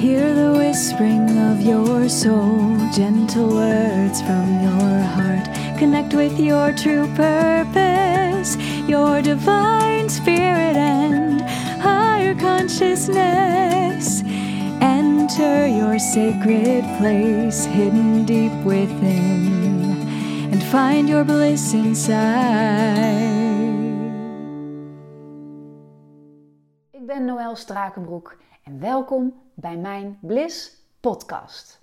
Hear the whispering of your soul, gentle words from your heart. Connect with your true purpose, your divine spirit and higher consciousness. Enter your sacred place hidden deep within and find your bliss inside. Ik ben Noël Strakenbroek en welkom bij mijn Bliss podcast.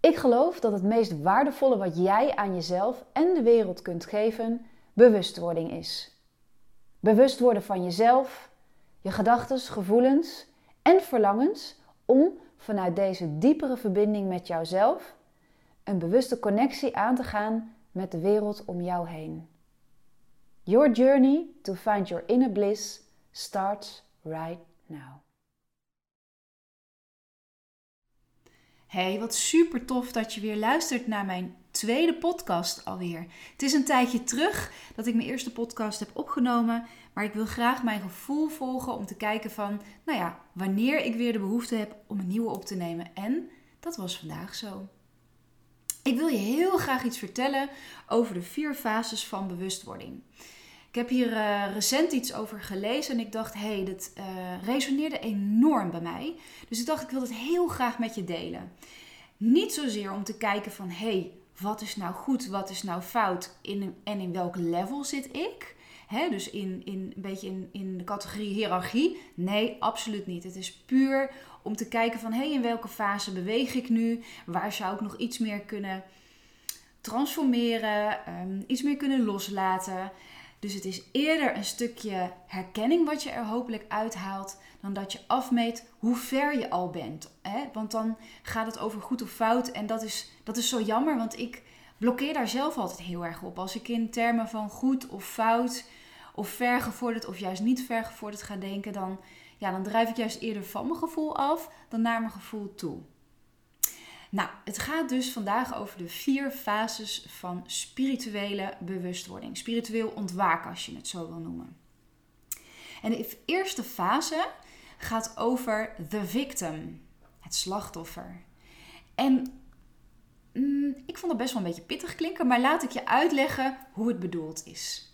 Ik geloof dat het meest waardevolle wat jij aan jezelf en de wereld kunt geven, bewustwording is. Bewust worden van jezelf, je gedachten, gevoelens en verlangens om vanuit deze diepere verbinding met jouzelf een bewuste connectie aan te gaan met de wereld om jou heen. Your journey to find your inner bliss starts right now. Hey, wat super tof dat je weer luistert naar mijn tweede podcast alweer. Het is een tijdje terug dat ik mijn eerste podcast heb opgenomen, maar ik wil graag mijn gevoel volgen om te kijken van, nou ja, wanneer ik weer de behoefte heb om een nieuwe op te nemen. En dat was vandaag zo. Ik wil je heel graag iets vertellen over de vier fases van bewustwording. Ik heb hier uh, recent iets over gelezen en ik dacht, hé, hey, dit uh, resoneerde enorm bij mij. Dus ik dacht, ik wil het heel graag met je delen. Niet zozeer om te kijken van, hé, hey, wat is nou goed, wat is nou fout in, en in welk level zit ik? Dus in, in, een beetje in, in de categorie hiërarchie. Nee, absoluut niet. Het is puur om te kijken van, hé, hey, in welke fase beweeg ik nu? Waar zou ik nog iets meer kunnen transformeren? Um, iets meer kunnen loslaten? Dus het is eerder een stukje herkenning wat je er hopelijk uithaalt, dan dat je afmeet hoe ver je al bent. Hè? Want dan gaat het over goed of fout en dat is, dat is zo jammer, want ik blokkeer daar zelf altijd heel erg op. Als ik in termen van goed of fout, of vergevorderd of juist niet vergevorderd ga denken, dan, ja, dan drijf ik juist eerder van mijn gevoel af dan naar mijn gevoel toe. Nou, het gaat dus vandaag over de vier fases van spirituele bewustwording. Spiritueel ontwaken, als je het zo wil noemen. En de eerste fase gaat over the victim, het slachtoffer. En mm, ik vond het best wel een beetje pittig klinken, maar laat ik je uitleggen hoe het bedoeld is.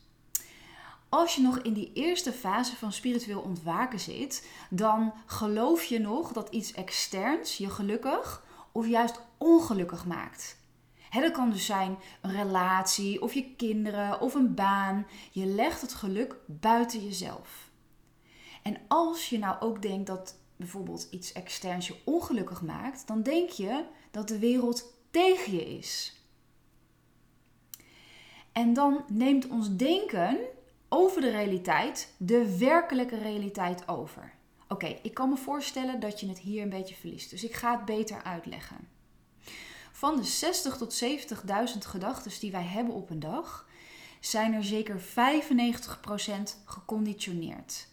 Als je nog in die eerste fase van spiritueel ontwaken zit, dan geloof je nog dat iets externs je gelukkig of juist ongelukkig maakt. dat kan dus zijn een relatie of je kinderen of een baan. Je legt het geluk buiten jezelf. En als je nou ook denkt dat bijvoorbeeld iets externs je ongelukkig maakt, dan denk je dat de wereld tegen je is. En dan neemt ons denken over de realiteit de werkelijke realiteit over. Oké, ik kan me voorstellen dat je het hier een beetje verliest. Dus ik ga het beter uitleggen. Van de 60 tot 70.000 gedachten die wij hebben op een dag, zijn er zeker 95% geconditioneerd.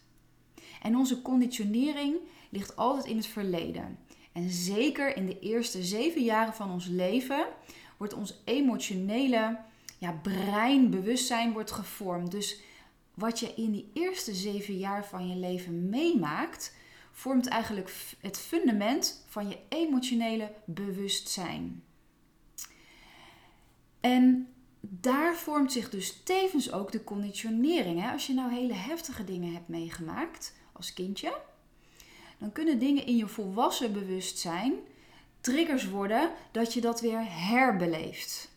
En onze conditionering ligt altijd in het verleden. En zeker in de eerste zeven jaren van ons leven wordt ons emotionele ja, brein, bewustzijn wordt gevormd. Dus wat je in die eerste zeven jaar van je leven meemaakt, vormt eigenlijk het fundament van je emotionele bewustzijn. En daar vormt zich dus tevens ook de conditionering. Als je nou hele heftige dingen hebt meegemaakt als kindje, dan kunnen dingen in je volwassen bewustzijn triggers worden dat je dat weer herbeleeft.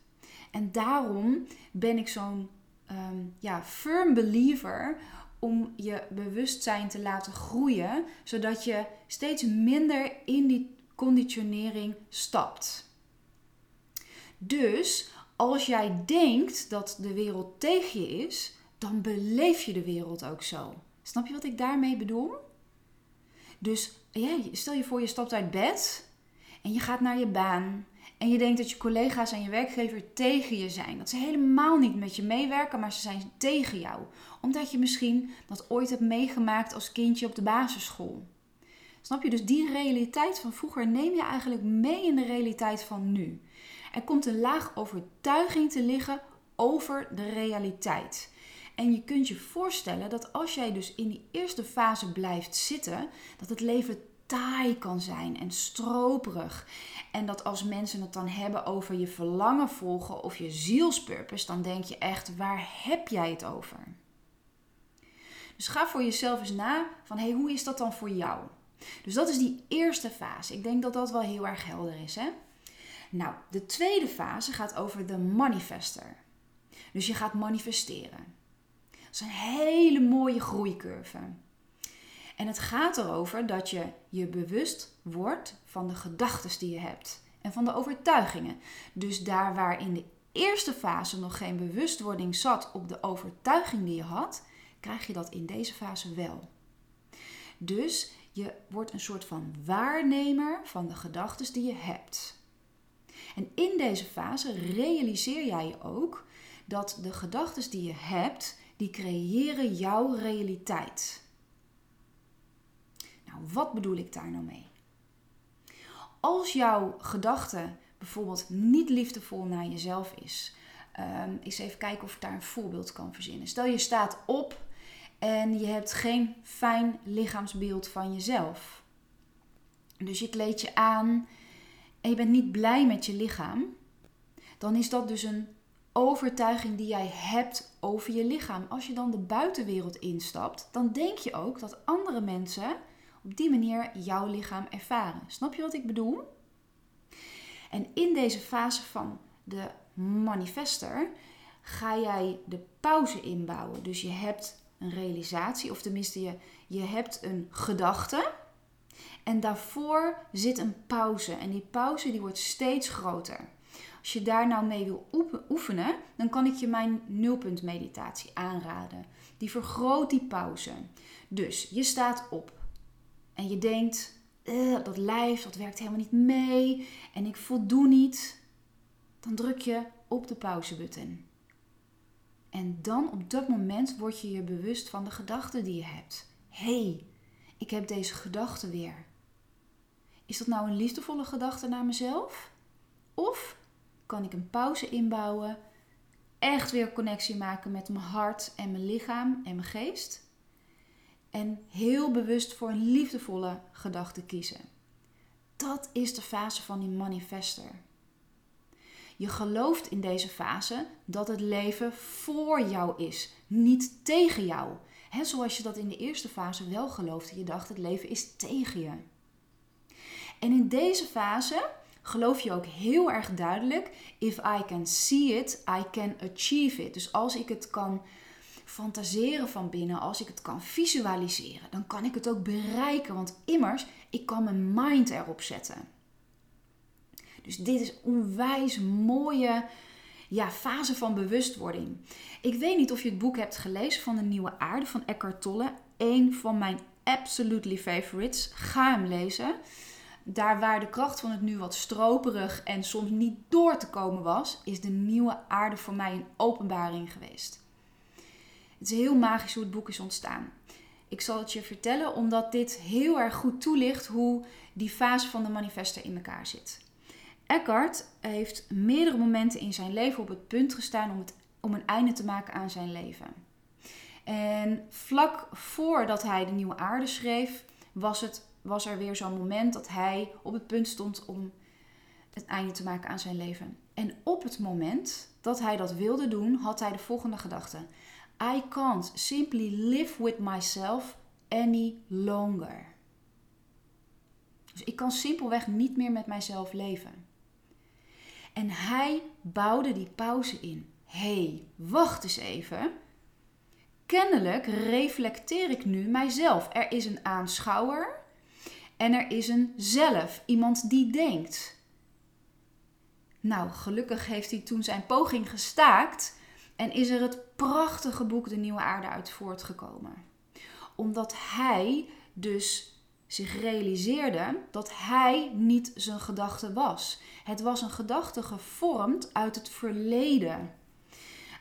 En daarom ben ik zo'n um, ja, firm believer om je bewustzijn te laten groeien, zodat je steeds minder in die conditionering stapt. Dus als jij denkt dat de wereld tegen je is, dan beleef je de wereld ook zo. Snap je wat ik daarmee bedoel? Dus ja, stel je voor, je stapt uit bed en je gaat naar je baan en je denkt dat je collega's en je werkgever tegen je zijn. Dat ze helemaal niet met je meewerken, maar ze zijn tegen jou. Omdat je misschien dat ooit hebt meegemaakt als kindje op de basisschool. Snap je? Dus die realiteit van vroeger neem je eigenlijk mee in de realiteit van nu. Er komt een laag overtuiging te liggen over de realiteit. En je kunt je voorstellen dat als jij dus in die eerste fase blijft zitten, dat het leven kan zijn en stroperig. En dat als mensen het dan hebben over je verlangen volgen of je zielspurpose, dan denk je echt, waar heb jij het over? Dus ga voor jezelf eens na van, hey, hoe is dat dan voor jou? Dus dat is die eerste fase. Ik denk dat dat wel heel erg helder is. Hè? Nou, de tweede fase gaat over de manifester. Dus je gaat manifesteren. Dat is een hele mooie groeicurve. En het gaat erover dat je je bewust wordt van de gedachten die je hebt en van de overtuigingen. Dus daar waar in de eerste fase nog geen bewustwording zat op de overtuiging die je had, krijg je dat in deze fase wel. Dus je wordt een soort van waarnemer van de gedachten die je hebt. En in deze fase realiseer jij je ook dat de gedachten die je hebt, die creëren jouw realiteit. Nou, wat bedoel ik daar nou mee? Als jouw gedachte bijvoorbeeld niet liefdevol naar jezelf is, um, eens even kijken of ik daar een voorbeeld kan verzinnen. Stel je staat op en je hebt geen fijn lichaamsbeeld van jezelf. Dus je kleed je aan en je bent niet blij met je lichaam. Dan is dat dus een overtuiging die jij hebt over je lichaam. Als je dan de buitenwereld instapt, dan denk je ook dat andere mensen op die manier jouw lichaam ervaren. Snap je wat ik bedoel? En in deze fase van de manifester ga jij de pauze inbouwen. Dus je hebt een realisatie, of tenminste je, je hebt een gedachte. En daarvoor zit een pauze. En die pauze die wordt steeds groter. Als je daar nou mee wil oefenen, dan kan ik je mijn nulpuntmeditatie aanraden. Die vergroot die pauze. Dus je staat op en je denkt, uh, dat lijf, dat werkt helemaal niet mee en ik voldoe niet. Dan druk je op de pauzebutton. En dan op dat moment word je je bewust van de gedachten die je hebt. hey, ik heb deze gedachte weer. Is dat nou een liefdevolle gedachte naar mezelf? Of kan ik een pauze inbouwen, echt weer connectie maken met mijn hart en mijn lichaam en mijn geest? En heel bewust voor een liefdevolle gedachte kiezen. Dat is de fase van die manifester. Je gelooft in deze fase dat het leven voor jou is, niet tegen jou. He, zoals je dat in de eerste fase wel geloofde. Je dacht het leven is tegen je. En in deze fase geloof je ook heel erg duidelijk: if I can see it, I can achieve it. Dus als ik het kan fantaseren van binnen, als ik het kan visualiseren, dan kan ik het ook bereiken. Want immers, ik kan mijn mind erop zetten. Dus dit is onwijs mooie ja, fase van bewustwording. Ik weet niet of je het boek hebt gelezen van de Nieuwe Aarde van Eckhart Tolle. Een van mijn absolutely favorites. Ga hem lezen. Daar waar de kracht van het nu wat stroperig en soms niet door te komen was, is de Nieuwe Aarde voor mij een openbaring geweest. Het is heel magisch hoe het boek is ontstaan. Ik zal het je vertellen omdat dit heel erg goed toelicht hoe die fase van de manifester in elkaar zit. Eckhart heeft meerdere momenten in zijn leven op het punt gestaan om, het, om een einde te maken aan zijn leven. En vlak voordat hij de nieuwe aarde schreef, was, het, was er weer zo'n moment dat hij op het punt stond om het einde te maken aan zijn leven. En op het moment dat hij dat wilde doen, had hij de volgende gedachte: I can't simply live with myself any longer. Dus ik kan simpelweg niet meer met mijzelf leven. En hij bouwde die pauze in. Hé, hey, wacht eens even. Kennelijk reflecteer ik nu mijzelf. Er is een aanschouwer en er is een zelf, iemand die denkt. Nou, gelukkig heeft hij toen zijn poging gestaakt en is er het prachtige boek De Nieuwe Aarde uit voortgekomen. Omdat hij dus zich realiseerde dat hij niet zijn gedachte was. Het was een gedachte gevormd uit het verleden.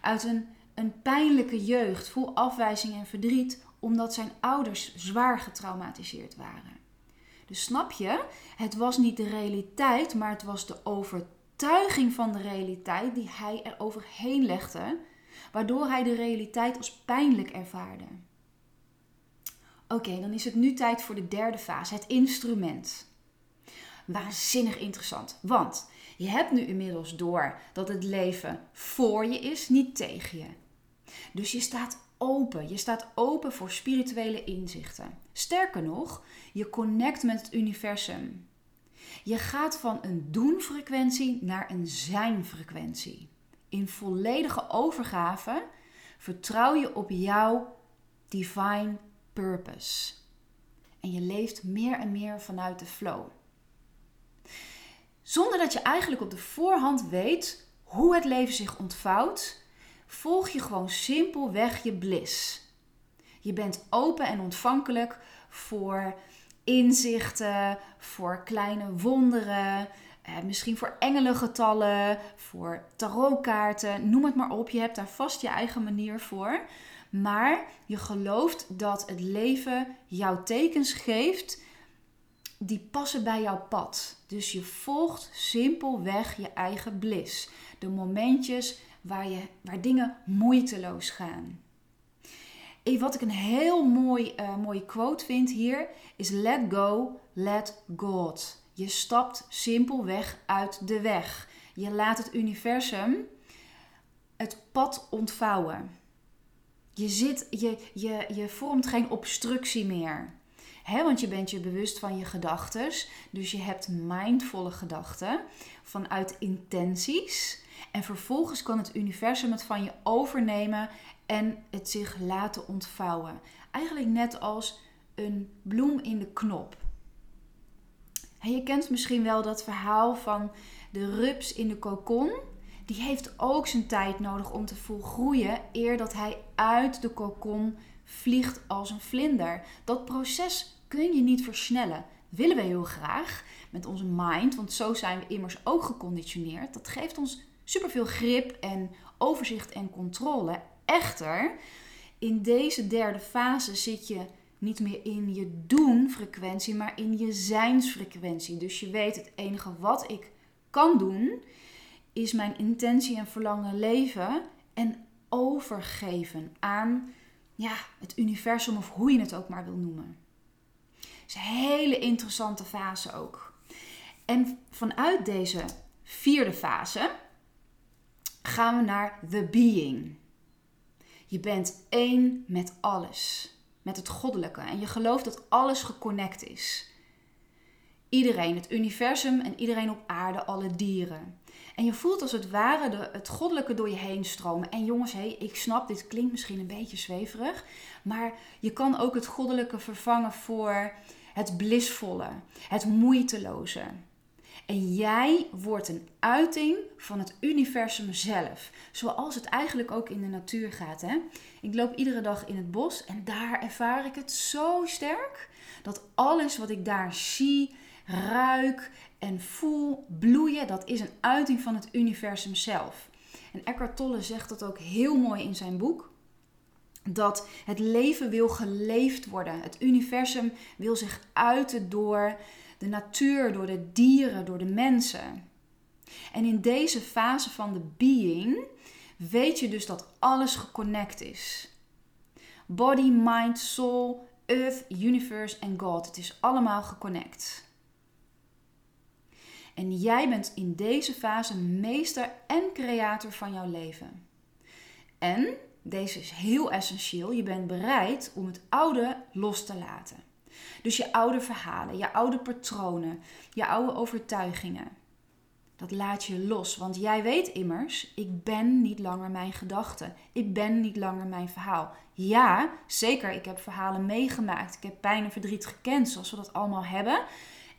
Uit een, een pijnlijke jeugd vol afwijzing en verdriet, omdat zijn ouders zwaar getraumatiseerd waren. Dus snap je, het was niet de realiteit, maar het was de overtuiging van de realiteit die hij er overheen legde, waardoor hij de realiteit als pijnlijk ervaarde. Oké, dan is het nu tijd voor de derde fase, het instrument. Waanzinnig interessant, want je hebt nu inmiddels door dat het leven voor je is, niet tegen je. Dus je staat open. Je staat open voor spirituele inzichten. Sterker nog, je connect met het universum. Je gaat van een doen-frequentie naar een zijn-frequentie. In volledige overgave vertrouw je op jouw divine purpose. En je leeft meer en meer vanuit de flow. Zonder dat je eigenlijk op de voorhand weet hoe het leven zich ontvouwt, volg je gewoon simpelweg je bliss. Je bent open en ontvankelijk voor inzichten, voor kleine wonderen, eh, misschien voor engelengetallen, voor tarotkaarten, noem het maar op. Je hebt daar vast je eigen manier voor. Maar je gelooft dat het leven jouw tekens geeft die passen bij jouw pad. Dus je volgt simpelweg je eigen bliss. De momentjes waar, je, waar dingen moeiteloos gaan. En wat ik een heel mooi, uh, mooie quote vind hier is: Let go, let God. Je stapt simpelweg uit de weg. Je laat het universum het pad ontvouwen. Je, zit, je, je, je vormt geen obstructie meer. He, want je bent je bewust van je gedachten. Dus je hebt mindvolle gedachten vanuit intenties. En vervolgens kan het universum het van je overnemen en het zich laten ontvouwen. Eigenlijk net als een bloem in de knop. Je kent misschien wel dat verhaal van de rups in de kokon. Die heeft ook zijn tijd nodig om te volgroeien eer dat hij uit de kokon vliegt als een vlinder. Dat proces kun je niet versnellen. Willen we heel graag met onze mind, want zo zijn we immers ook geconditioneerd. Dat geeft ons superveel grip en overzicht en controle. Echter, in deze derde fase zit je niet meer in je doen-frequentie, maar in je zijnsfrequentie. Dus je weet het enige wat ik kan doen, is mijn intentie en verlangen leven en overgeven aan ja, het universum of hoe je het ook maar wil noemen. Het is een hele interessante fase ook. En vanuit deze vierde fase gaan we naar the being. Je bent één met alles, met het goddelijke. En je gelooft dat alles geconnect is. Iedereen, het universum en iedereen op aarde, alle dieren. En je voelt als het ware de, het goddelijke door je heen stromen. En jongens, hey, ik snap, dit klinkt misschien een beetje zweverig. Maar je kan ook het goddelijke vervangen voor het blisvolle, het moeiteloze. En jij wordt een uiting van het universum zelf. Zoals het eigenlijk ook in de natuur gaat. Hè? Ik loop iedere dag in het bos en daar ervaar ik het zo sterk. Dat alles wat ik daar zie, ruik en voel bloeien, dat is een uiting van het universum zelf. En Eckhart Tolle zegt dat ook heel mooi in zijn boek. Dat het leven wil geleefd worden. Het universum wil zich uiten door de natuur, door de dieren, door de mensen. En in deze fase van de being weet je dus dat alles geconnect is. Body, mind, soul, earth, universe en God. Het is allemaal geconnect. En jij bent in deze fase meester en creator van jouw leven. En, deze is heel essentieel, je bent bereid om het oude los te laten. Dus je oude verhalen, je oude patronen, je oude overtuigingen. Dat laat je los, want jij weet immers, ik ben niet langer mijn gedachten. Ik ben niet langer mijn verhaal. Ja, zeker, ik heb verhalen meegemaakt. Ik heb pijn en verdriet gekend, zoals we dat allemaal hebben.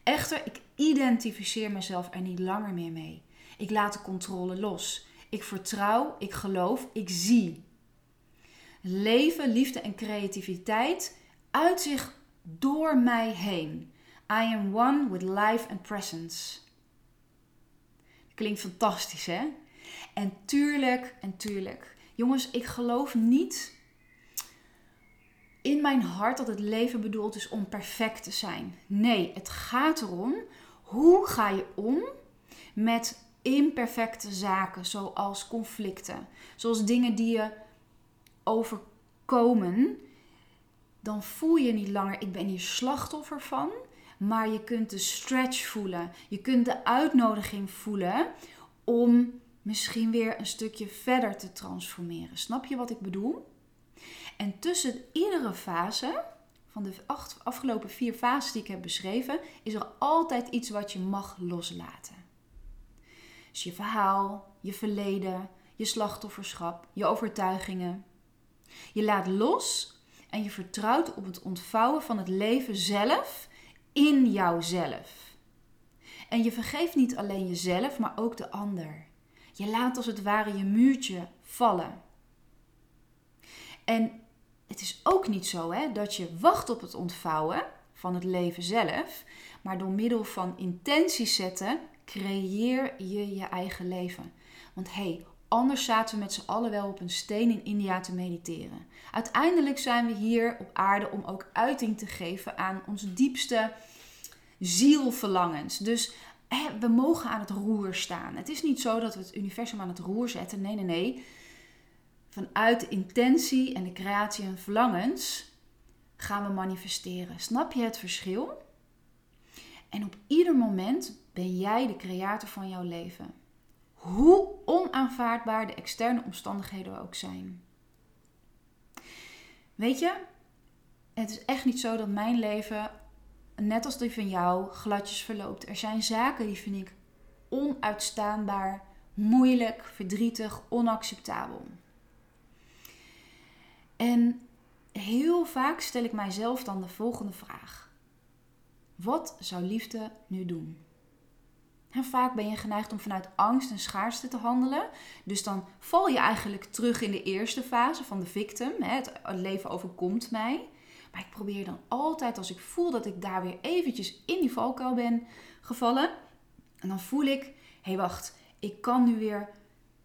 Echter, ik identificeer mezelf er niet langer meer mee. Ik laat de controle los. Ik vertrouw, ik geloof, ik zie. Leven, liefde en creativiteit uit zich door mij heen. I am one with life and presence. Klinkt fantastisch, hè? En tuurlijk, en tuurlijk. Jongens, ik geloof niet in mijn hart dat het leven bedoeld is om perfect te zijn. Nee, het gaat erom hoe ga je om met imperfecte zaken, zoals conflicten, zoals dingen die je overkomen dan voel je niet langer, ik ben hier slachtoffer van. Maar je kunt de stretch voelen. Je kunt de uitnodiging voelen om misschien weer een stukje verder te transformeren. Snap je wat ik bedoel? En tussen iedere fase, van de afgelopen vier fases die ik heb beschreven, is er altijd iets wat je mag loslaten. Dus je verhaal, je verleden, je slachtofferschap, je overtuigingen. Je laat los en je vertrouwt op het ontvouwen van het leven zelf in jouzelf. En je vergeeft niet alleen jezelf, maar ook de ander. Je laat als het ware je muurtje vallen. En het is ook niet zo hè, dat je wacht op het ontvouwen van het leven zelf, maar door middel van intenties zetten creëer je je eigen leven. Want hé, hey, anders zaten we met z'n allen wel op een steen in India te mediteren. Uiteindelijk zijn we hier op aarde om ook uiting te geven aan onze diepste zielverlangens. Dus hè, we mogen aan het roer staan. Het is niet zo dat we het universum aan het roer zetten. Nee, nee, nee. Vanuit de intentie en de creatie en verlangens gaan we manifesteren. Snap je het verschil? En op ieder moment ben jij de creator van jouw leven. Hoe onaanvaardbaar de externe omstandigheden ook zijn. Weet je, het is echt niet zo dat mijn leven, net als die van jou, gladjes verloopt. Er zijn zaken die vind ik onuitstaanbaar, moeilijk, verdrietig, onacceptabel. En heel vaak stel ik mijzelf dan de volgende vraag: Wat zou liefde nu doen? En vaak ben je geneigd om vanuit angst en schaarste te handelen. Dus dan val je eigenlijk terug in de eerste fase van de victim. Het leven overkomt mij. Maar ik probeer dan altijd, als ik voel dat ik daar weer eventjes in die valkuil ben gevallen. En dan voel ik, hé hey, wacht, ik kan nu weer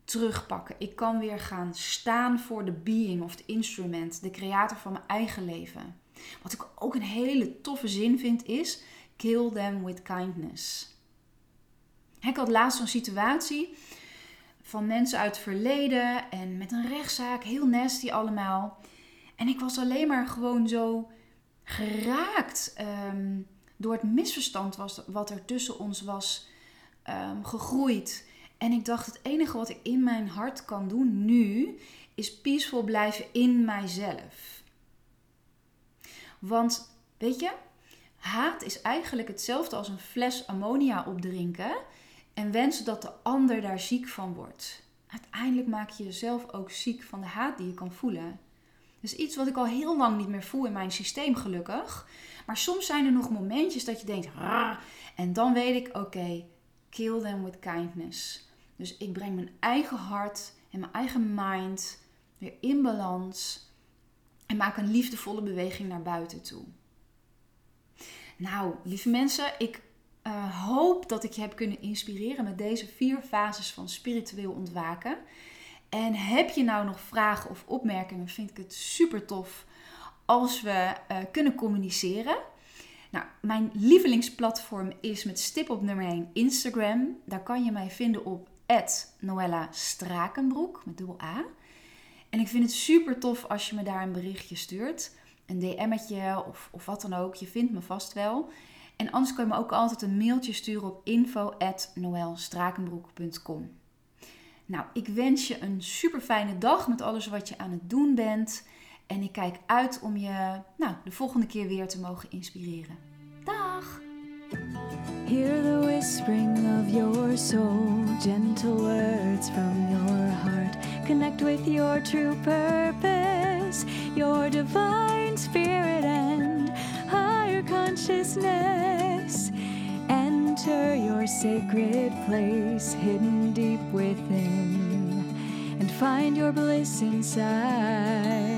terugpakken. Ik kan weer gaan staan voor de being of de instrument, de creator van mijn eigen leven. Wat ik ook een hele toffe zin vind is, kill them with kindness. Ik had laatst zo'n situatie van mensen uit het verleden en met een rechtszaak, heel nasty allemaal. En ik was alleen maar gewoon zo geraakt um, door het misverstand was, wat er tussen ons was um, gegroeid. En ik dacht, het enige wat ik in mijn hart kan doen nu, is peaceful blijven in mijzelf. Want, weet je, haat is eigenlijk hetzelfde als een fles ammonia opdrinken en wensen dat de ander daar ziek van wordt. Uiteindelijk maak je jezelf ook ziek van de haat die je kan voelen. Dus iets wat ik al heel lang niet meer voel in mijn systeem, gelukkig. Maar soms zijn er nog momentjes dat je denkt, en dan weet ik, oké, kill them with kindness. Dus ik breng mijn eigen hart en mijn eigen mind weer in balans en maak een liefdevolle beweging naar buiten toe. Nou, lieve mensen, ik uh, hoop dat ik je heb kunnen inspireren met deze vier fases van spiritueel ontwaken. En heb je nou nog vragen of opmerkingen, vind ik het super tof als we uh, kunnen communiceren. Nou, mijn lievelingsplatform is met stip op nummer 1 Instagram. Daar kan je mij vinden op Noella Strakenbroek met dubbel A. En ik vind het super tof als je me daar een berichtje stuurt. Een DM'tje of, of wat dan ook. Je vindt me vast wel. En anders kan je me ook altijd een mailtje sturen op info.noelstrakenbroek.com. Nou, ik wens je een super fijne dag met alles wat je aan het doen bent. En ik kijk uit om je nou, de volgende keer weer te mogen inspireren. Dag! Hear the whispering of your soul, gentle words from your heart. Connect with your true purpose, your divine spirit and consciousness. Enter your sacred place hidden deep within and find your bliss inside.